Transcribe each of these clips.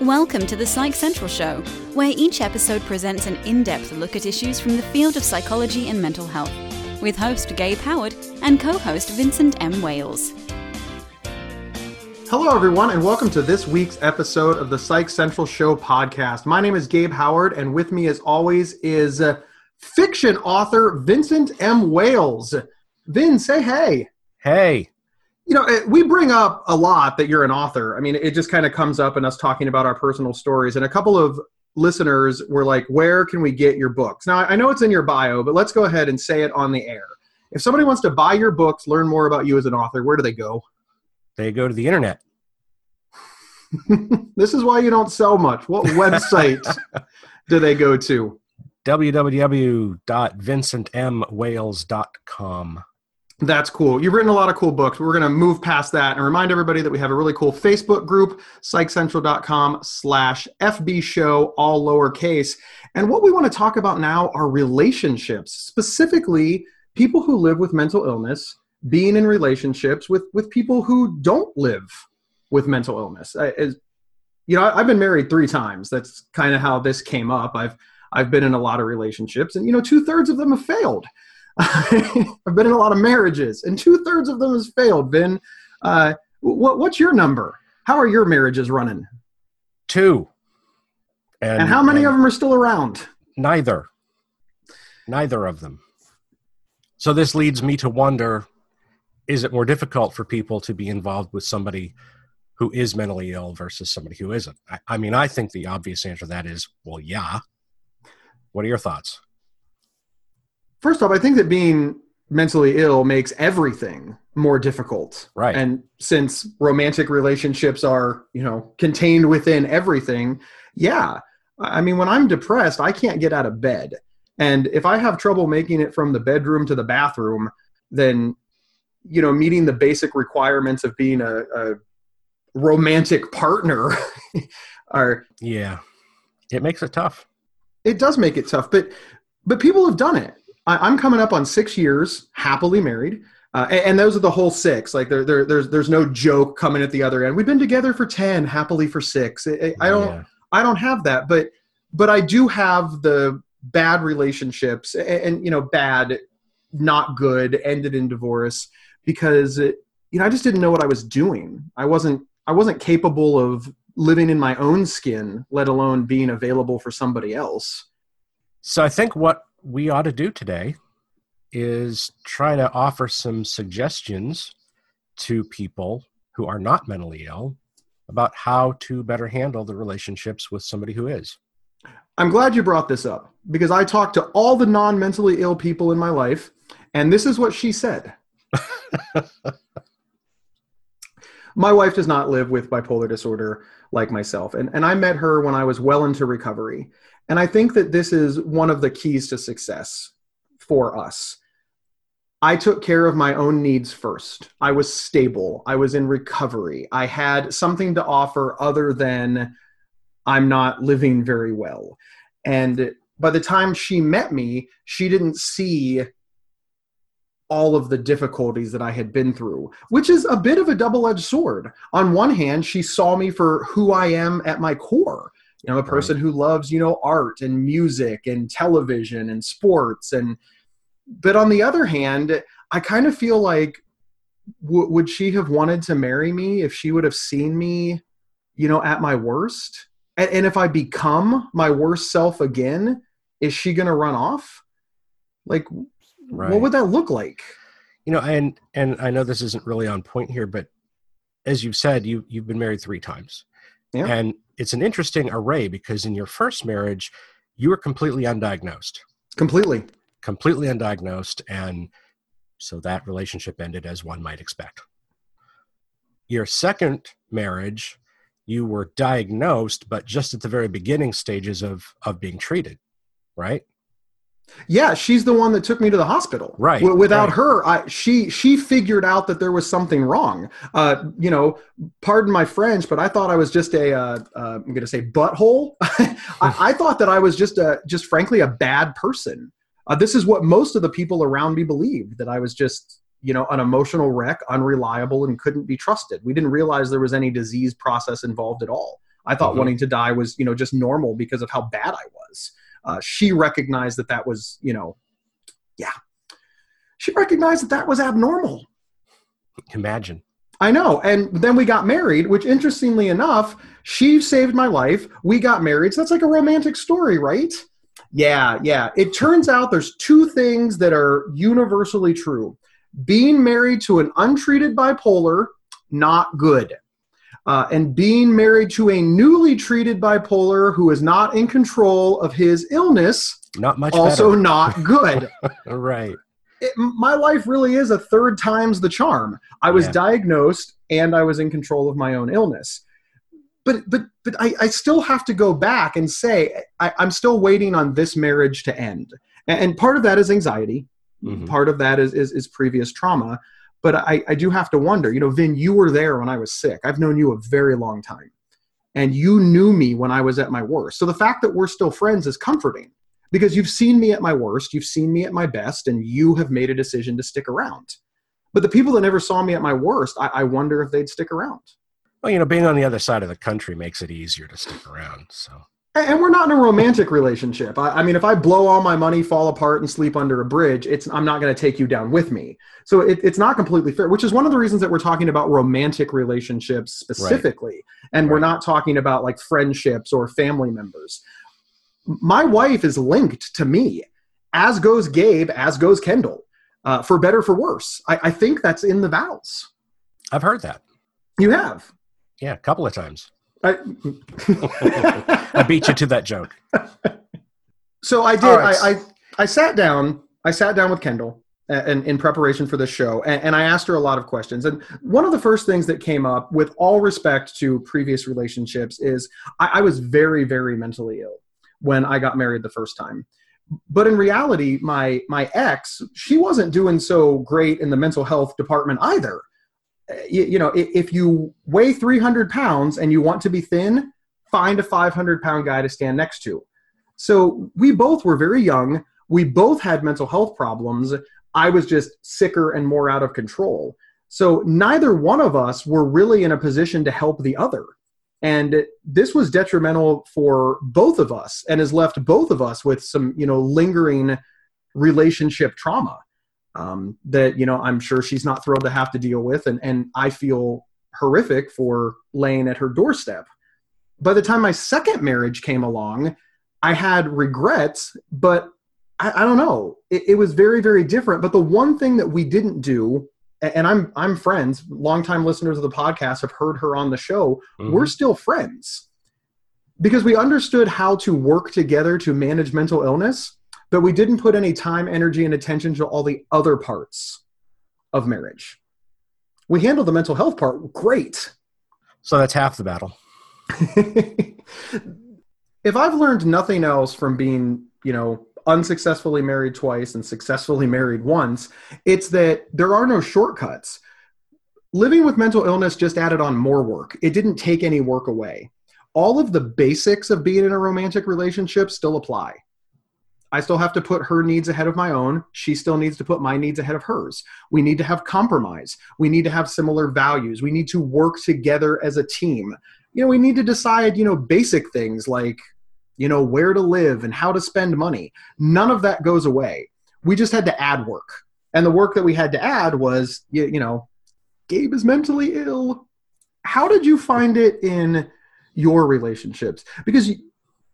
Welcome to the Psych Central Show, where each episode presents an in depth look at issues from the field of psychology and mental health, with host Gabe Howard and co host Vincent M. Wales. Hello, everyone, and welcome to this week's episode of the Psych Central Show podcast. My name is Gabe Howard, and with me, as always, is uh, fiction author Vincent M. Wales. Vin, say hey. Hey you know, eh, we bring up a lot that you're an author. I mean, it just kind of comes up in us talking about our personal stories. And a couple of listeners were like, Where can we get your books? Now, I know it's in your bio, but let's go ahead and say it on the air. If somebody wants to buy your books, learn more about you as an author, where do they go? They go to the internet. this is why you don't sell much. What website do they go to? www.vincentmwales.com. That's cool. You've written a lot of cool books. We're going to move past that and remind everybody that we have a really cool Facebook group, psychcentral.com slash FB show, all lowercase. And what we want to talk about now are relationships, specifically people who live with mental illness, being in relationships with, with people who don't live with mental illness. As, you know, I've been married three times. That's kind of how this came up. I've, I've been in a lot of relationships and, you know, two thirds of them have failed. I've been in a lot of marriages, and two thirds of them has failed. Vin, uh, what, what's your number? How are your marriages running? Two. And, and how many and of them are still around? Neither. Neither of them. So this leads me to wonder is it more difficult for people to be involved with somebody who is mentally ill versus somebody who isn't? I, I mean, I think the obvious answer to that is well, yeah. What are your thoughts? First off, I think that being mentally ill makes everything more difficult. Right. And since romantic relationships are, you know, contained within everything, yeah. I mean, when I'm depressed, I can't get out of bed. And if I have trouble making it from the bedroom to the bathroom, then, you know, meeting the basic requirements of being a, a romantic partner are. Yeah. It makes it tough. It does make it tough. But, but people have done it I, am coming up on six years happily married. Uh, and, and, those are the whole six. Like there, there, there's, there's no joke coming at the other end. We've been together for ten, happily for six. I, I don't, yeah. I don't have that, but, but I do have the bad relationships, and, and you know, bad, not good, ended in divorce because it, you know, I just didn't know what I was doing. I wasn't, I wasn't capable of living in my own skin, let alone being available for somebody else. So I think what we ought to do today is try to offer some suggestions to people who are not mentally ill about how to better handle the relationships with somebody who is. I'm glad you brought this up because I talked to all the non mentally ill people in my life, and this is what she said. my wife does not live with bipolar disorder like myself, and, and I met her when I was well into recovery. And I think that this is one of the keys to success for us. I took care of my own needs first. I was stable. I was in recovery. I had something to offer other than I'm not living very well. And by the time she met me, she didn't see all of the difficulties that I had been through, which is a bit of a double edged sword. On one hand, she saw me for who I am at my core you know a person right. who loves you know art and music and television and sports and but on the other hand i kind of feel like w- would she have wanted to marry me if she would have seen me you know at my worst and, and if i become my worst self again is she going to run off like right. what would that look like you know and and i know this isn't really on point here but as you've said you you've been married three times yeah. and it's an interesting array because in your first marriage, you were completely undiagnosed. Completely. Completely undiagnosed. And so that relationship ended as one might expect. Your second marriage, you were diagnosed, but just at the very beginning stages of, of being treated, right? Yeah, she's the one that took me to the hospital. Right. without right. her, I, she she figured out that there was something wrong. Uh, you know, pardon my French, but I thought I was just a uh, uh, I'm going to say butthole. I, I, thought that I was just a just frankly a bad person. Uh, this is what most of the people around me believed that I was just you know an emotional wreck, unreliable, and couldn't be trusted. We didn't realize there was any disease process involved at all. I thought Mhm. wanting to die was, you know, just normal because of how bad I was. Uh, she recognized that that was, you know, yeah, she recognized that that was abnormal. Imagine. I know. And then we got married, which interestingly enough, she saved my life. We got married. So that's like a romantic story, right? Yeah, yeah. It turns out there's two things that are universally true being married to an untreated bipolar, not good. Uh, and being married to a newly treated bipolar who is not in control of his illness, Not much also better. not good right. it, my life really is a third times the charm. I was Yeah. diagnosed and I was in control of my own illness. But but but I, I still have to go back and say I, I'm still waiting on this marriage to end. And, and part of that is anxiety. Mhm. Part of that is, is is previous trauma. But I, I do have to wonder, you know, Vin, you were there when I was sick. I've known you a very long time. And you knew me when I was at my worst. So the fact that we're still friends is comforting because you've seen me at my worst, you've seen me at my best, and you have made a decision to stick around. But the people that never saw me at my worst, I, I wonder if they'd stick around. Well, you know, being on the other side of the country makes it easier to stick around. So And we're not in a romantic relationship. I, I mean, if I blow all my money, fall apart, and sleep under a bridge, it's I'm not going to take you down with me. So it, it's not completely fair. Which is one of the reasons that we're talking about romantic relationships specifically, and we're not talking about like friendships or family members. My wife is linked to me, as goes Gabe, as goes Kendall, uh, for better for worse. I, I think that's in the vows. I've heard that. You have. Yeah, a couple of times. I, I beat you to that joke. So I did. All right. I, I I sat down. I sat down with Kendall uh, in, in preparation for this show, and, and I asked her a lot of questions. And one of the first things that came up, with all respect to previous relationships, is I, I was very, very mentally ill when I got married the first time. But in reality, my my ex, she wasn't doing so great in the mental health department either. You, you know, if you weigh 300 pounds and you want to be thin, find a 500 pound guy to stand next to. So we both were very young. We both had mental health problems. I was just sicker and more out of control. So neither one of us were really in a position to help the other. And this was detrimental for both of us and has left both of us with some, you know, lingering relationship trauma um, that, you know, I'm sure she's not thrilled to have to deal with. And, and I feel horrific for laying at her doorstep. By the time my second marriage came along, I had regrets, but I, I don't know. It, it was very, very different. But the one thing that we didn't do, and I'm I'm friends, longtime listeners of the podcast have heard her on the show. Mhm. We're still friends because we understood how to work together to manage mental illness, but we didn't put any time, energy, and attention to all the other parts of marriage. We handled the mental health part great. So that's half the battle. if I've learned nothing else from being, you know, unsuccessfully married twice and successfully married once, it's that there are no shortcuts. Living with mental illness just added on more work. It didn't take any work away. All of the basics of being in a romantic relationship still apply. I still have to put her needs ahead of my own. She still needs to put my needs ahead of hers. We need to have compromise. We need to have similar values. We need to work together as a team you know we need to decide you know basic things like you know where to live and how to spend money none of that goes away we just had to add work and the work that we had to add was you, you know gabe is mentally ill how did you find it in your relationships because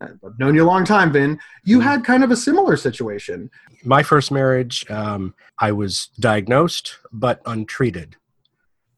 i've known you a long time vin you had kind of a similar situation My first marriage, um, I was diagnosed but untreated.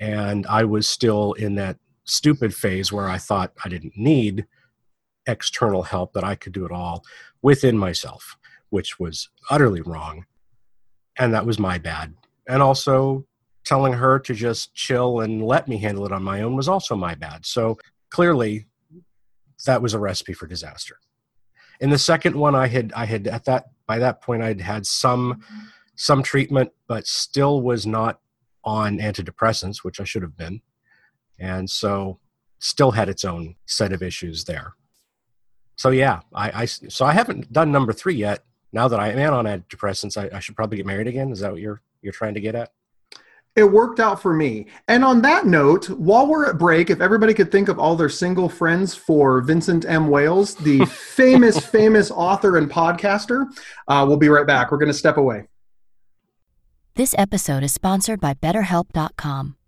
And I was still in that stupid phase where I thought I didn't need external help, that I could do it all within myself, which was utterly wrong. And that was my bad. And also, telling her to just chill and let me handle it on my own was also my bad. So clearly, that was a recipe for disaster. In the second one, I had I had at that by that point I'd had some some treatment, but still was not on antidepressants, which I should have been, and so still had its own set of issues there. So yeah, I, I so I haven't done number three yet. Now that I am on antidepressants, I, I should probably get married again. Is that what you're you're trying to get at? It worked out for me. And on that note, while we're at break, if everybody could think of all their single friends for Vincent M. Wales, the famous, famous author and podcaster, uh, we'll be right back. We're going to step away. This episode is sponsored by BetterHelp.com.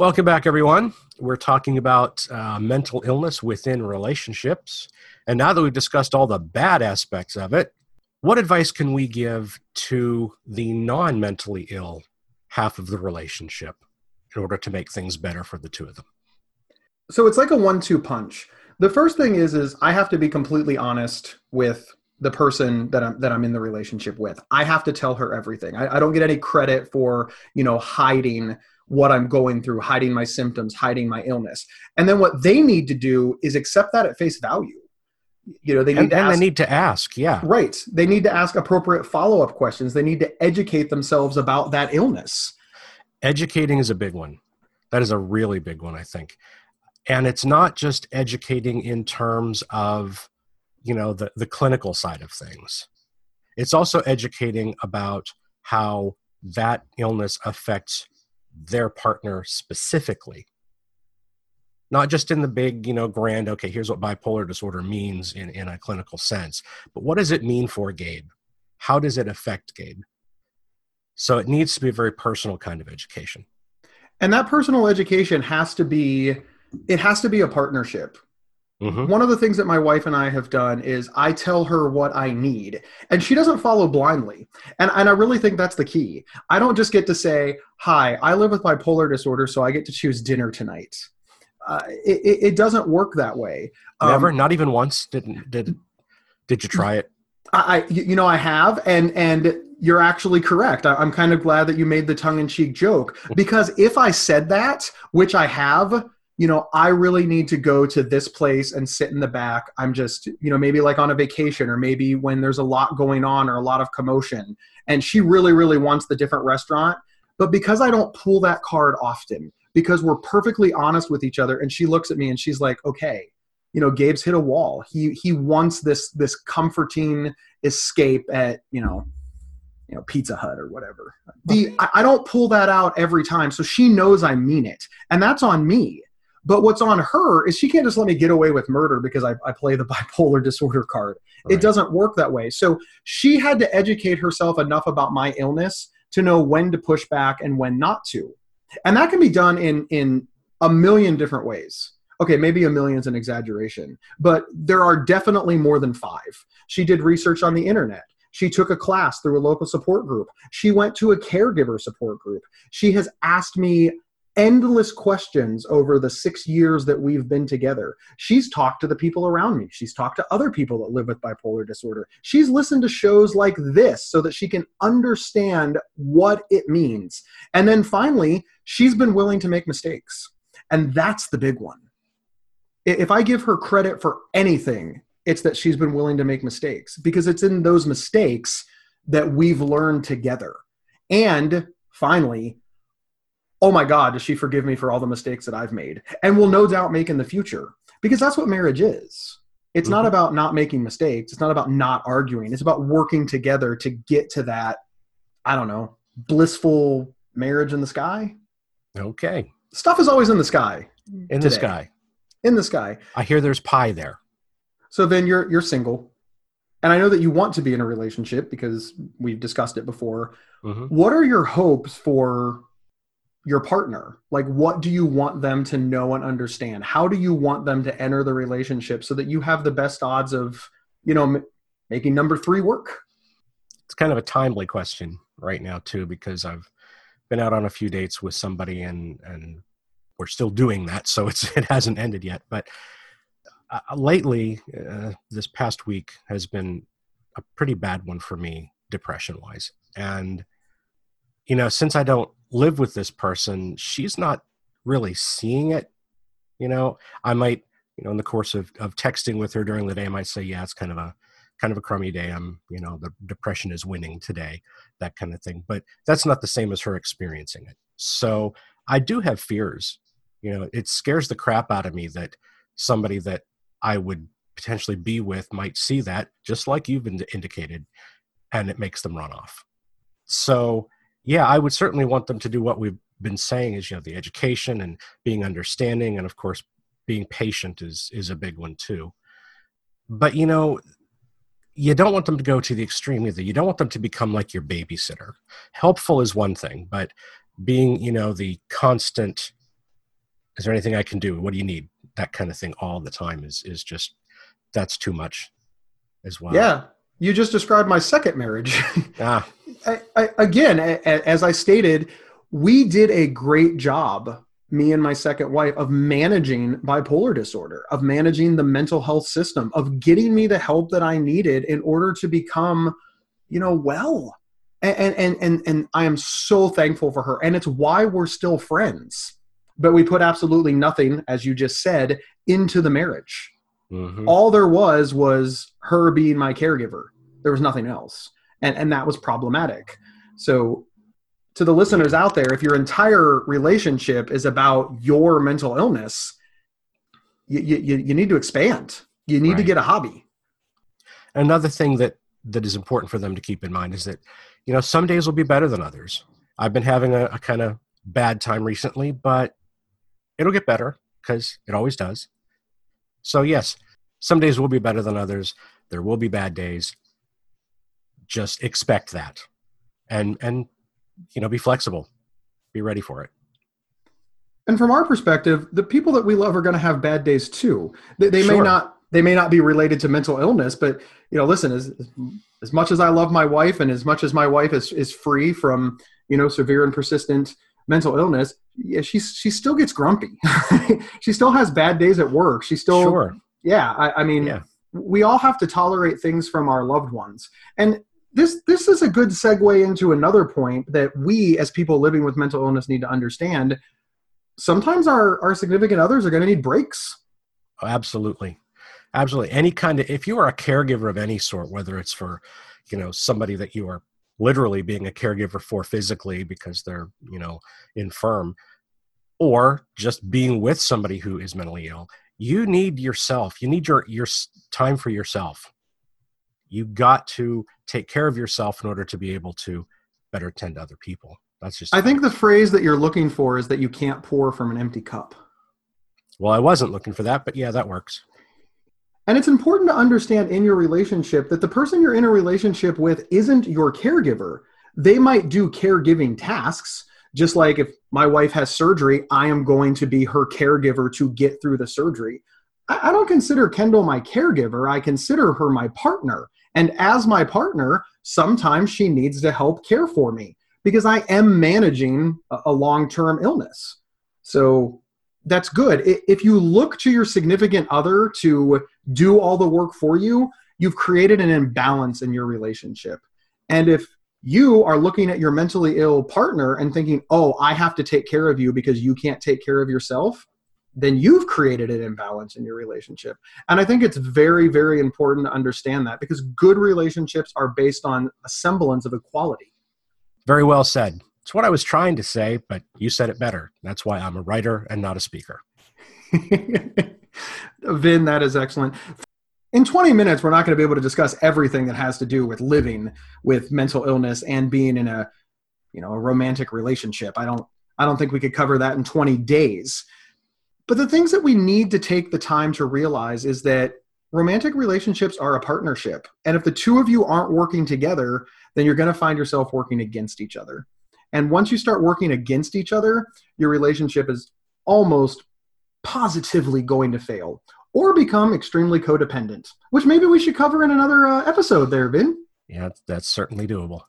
Welcome back, everyone. We're talking about uh, mental illness within relationships. And now that we've discussed all the bad aspects of it, what advice can we give to the non mentally ill half of the relationship in order to make things better for the two of them? So it's like a one two punch. The first thing is is I have to be completely honest with the person that I'm that I'm in the relationship with. I have to tell her everything. I, I don't get any credit for, you know, hiding what I'm going through, hiding my symptoms, hiding my illness. And then what they need to do is accept that at face value. You know, they need and, to and ask, they need to ask, yeah. right. They need to ask appropriate follow up questions. They need to educate themselves about that illness. Educating is a big one. That is a really big one, I think. And it's not just educating in terms of, you know, the, the clinical side of things. It's also educating about how that illness affects their partner specifically. Not just in the big you know grand okay here's what bipolar disorder means in, in a clinical sense but what does it mean for gabe? How does it affect gabe? So it needs to be a very personal kind of education. And that personal education has to be it has to be a partnership Mm-hmm. One of the things that my wife and I have done is I tell her what I need, and she doesn't follow blindly. And, and I really think that's the key. I don't just get to say, Hi, I live with bipolar disorder, so I get to choose dinner tonight. Uh, it, it, doesn't work that way. Never, um, not even once. Did did did you try it? I, you know, I have, and and you're actually correct. I, I'm kind of glad that you made the tongue in cheek joke because if I said that, which I have, you know, I really need to go to this place and sit in the back. I'm just, you know, maybe like on a vacation or maybe when there's a lot going on or a lot of commotion. And she really, really wants the different restaurant. But because I don't pull that card often, because we're perfectly honest with each other, and she looks at me and she's like, okay, you know, Gabe's hit a wall. He he wants this this comforting escape at, you know, you know, Pizza Hut or whatever. The I, I don't pull that out every time. So she knows I mean it. And that's on me but what's on her is she can't just let me get away with murder because I, I play the bipolar disorder card. Right. It doesn't work that way. So she had to educate herself enough about my illness to know when to push back and when not to. And that can be done in in a million different ways. Okay, maybe a million's an exaggeration, but there are definitely more than five. She did research on the internet. She took a class through a local support group. She went to a caregiver support group. She has asked me endless questions over the six years that we've been together. She's talked to the people around me. She's talked to other people that live with bipolar disorder. She's listened to shows like this so that she can understand what it means. And then finally, she's been willing to make mistakes. And that's the big one. If I give her credit for anything, it's that she's been willing to make mistakes because it's in those mistakes that we've learned together. And finally, oh my God, does she forgive me for all the mistakes that I've made? And will no doubt make in the future. Because that's what marriage is. It's mm-hmm. not about not making mistakes. It's not about not arguing. It's about working together to get to that, I don't know, blissful marriage in the sky. Okay. Stuff is always in the sky. In today. the sky. In the sky. I hear there's pie there. So then you're you're single. And I know that you want to be in a relationship because we've discussed it before. Mm-hmm. What are your hopes for your partner? Like what do you want them to know and understand? How do you want them to enter the relationship so that you have the best odds of you know m- making number three work? It's kind of a timely question right now too because i've been out on a few dates with somebody and and we're still doing that so it's it hasn't ended yet. But uh, lately uh, this past week has been a pretty bad one for me depression wise and you know since i don't live with this person, she's not really seeing it. You know, I might, you know, in the course of, of texting with her during the day, I might say, yeah, it's kind of a kind of a crummy day. I'm, you know, the depression is winning today, that kind of thing. But that's not the same as her experiencing it. So I do have fears. You know, it scares the crap out of me that somebody that I would potentially be with might see that, just like you've indicated, and it makes them run off. So, yeah, I would certainly want them to do what we've been saying is, you know, the education and being understanding, and of course, being patient is is a big one too. But you know, you don't want them to go to the extreme either. You don't want them to become like your babysitter. Helpful is one thing, but being, you know, the constant, is there anything I can do? What do you need? That kind of thing all the time is is just that's too much as well. Yeah. You just described my second marriage. ah. I, I, again, as I stated, we did a great job me and my second wife of managing bipolar disorder of managing the mental health system of getting me the help that i needed in order to become you know well and and and and i am so thankful for her and it's why we're still friends but we put absolutely nothing as you just said into the marriage mm-hmm. all there was was her being my caregiver there was nothing else and and that was problematic so to the listeners out there, if your entire relationship is about your mental illness, you, you, you need to expand. You need right. to get a hobby. Another thing that, that is important for them to keep in mind is that, you know, some days will be better than others. I've been having a, a kind of bad time recently, but it'll get better because it always does. So, yes, some days will be better than others. There will be bad days. Just expect that. And, and you know, be flexible, be ready for it. And from our perspective, the people that we love are going to have bad days too. They, they sure. may not they may not be related to mental illness, but you know, listen, as as much as I love my wife and as much as my wife is is free from you know severe and persistent mental illness, yeah, she she still gets grumpy. she still has bad days at work. She still sure. yeah. I, I mean, yeah. we all have to tolerate things from our loved ones, and this this is a good segue into another point that we as people living with mental illness need to understand sometimes our our significant others are going to need breaks oh, absolutely absolutely any kind of if you are a caregiver of any sort whether it's for you know somebody that you are literally being a caregiver for physically because they're you know infirm or just being with somebody who is mentally ill you need yourself you need your your time for yourself you got to take care of yourself in order to be able to better tend to other people. That's just. I think the phrase that you're looking for is that you can't pour from an empty cup. Well, I wasn't looking for that, but yeah, that works. And it's important to understand in your relationship that the person you're in a relationship with isn't your caregiver. They might do caregiving tasks, just like if my wife has surgery, I am going to be her caregiver to get through the surgery. I don't consider Kendall my caregiver, I consider her my partner. And as my partner, sometimes she needs to help care for me because I am managing a long term illness. So that's good. If you look to your significant other to do all the work for you, you've created an imbalance in your relationship. And if you are looking at your mentally ill partner and thinking, oh, I have to take care of you because you can't take care of yourself, then you've created an imbalance in your relationship. And I think it's very, very important to understand that because good relationships are based on a semblance of equality. Very well said. It's what I was trying to say, but you said it better. That's why I'm a writer and not a speaker. Vin, that is excellent. In 20 minutes, we're not going to be able to discuss everything that has to do with living with mental illness and being in a, you know, a romantic relationship. I don't I don't think we could cover that in 20 days. But the things that we need to take the time to realize is that romantic relationships are a partnership. And if the two of you aren't working together, then you're going to find yourself working against each other. And once you start working against each other, your relationship is almost positively going to fail or become extremely codependent, which maybe we should cover in another uh, episode there, Vin. Yeah, that's certainly doable.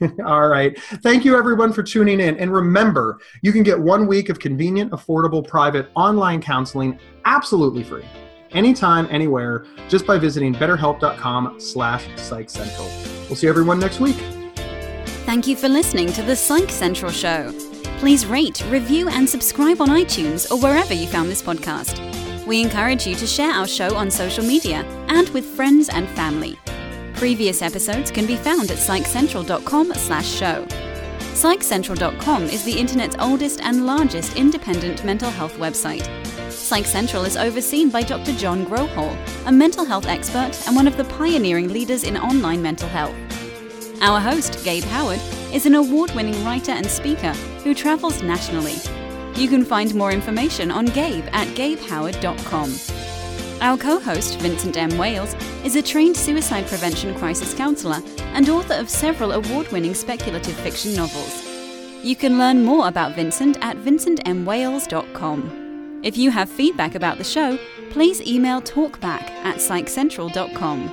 All right. Thank you, everyone, for tuning in. And remember, you can get one week of convenient, affordable, private online counseling absolutely free, anytime, anywhere, just by visiting betterhelp.com slash psychcentral. We'll see everyone next week. Thank you for listening to the Psych Central Show. Please rate, review, and subscribe on iTunes or wherever you found this podcast. We encourage you to share our show on social media and with friends and family. Previous episodes can be found at psychcentral.com/show. PsychCentral.com is the internet's oldest and largest independent mental health website. Psych Central is overseen by Dr. John Grohol, a mental health expert and one of the pioneering leaders in online mental health. Our host, Gabe Howard, is an award winning writer and speaker who travels nationally. You can find more information on Gabe at gabehoward.com. Our co host, Vincent M. Wales, is a trained suicide prevention crisis counselor and author of several award winning speculative fiction novels. You can learn more about Vincent at vincentmwales.com. If you have feedback about the show, please email talkback at psychcentral.com.